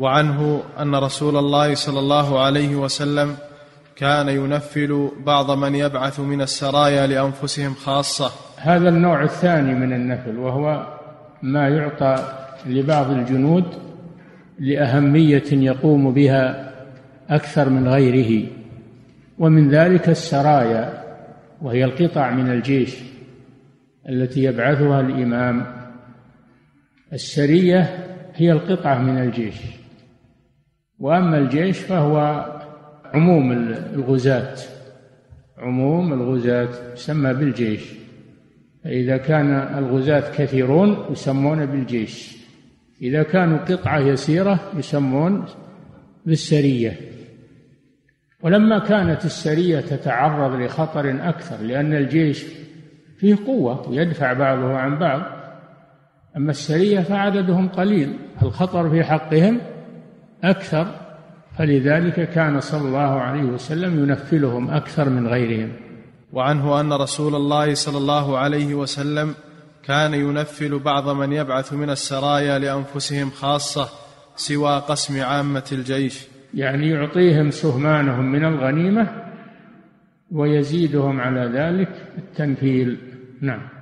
وعنه أن رسول الله صلى الله عليه وسلم كان ينفل بعض من يبعث من السرايا لأنفسهم خاصة. هذا النوع الثاني من النفل وهو ما يعطى لبعض الجنود لأهمية يقوم بها أكثر من غيره. ومن ذلك السرايا وهي القطع من الجيش التي يبعثها الإمام. السرية هي القطعة من الجيش. وأما الجيش فهو عموم الغزاة. عموم الغزاة يسمى بالجيش. فإذا كان الغزاة كثيرون يسمون بالجيش. إذا كانوا قطعة يسيرة يسمون بالسرية. ولما كانت السرية تتعرض لخطر أكثر لأن الجيش فيه قوة ويدفع بعضه عن بعض. أما السرية فعددهم قليل الخطر في حقهم أكثر فلذلك كان صلى الله عليه وسلم ينفلهم أكثر من غيرهم. وعنه أن رسول الله صلى الله عليه وسلم كان ينفل بعض من يبعث من السرايا لأنفسهم خاصة سوى قسم عامة الجيش. يعني يعطيهم سهمانهم من الغنيمة ويزيدهم على ذلك التنفيل. نعم.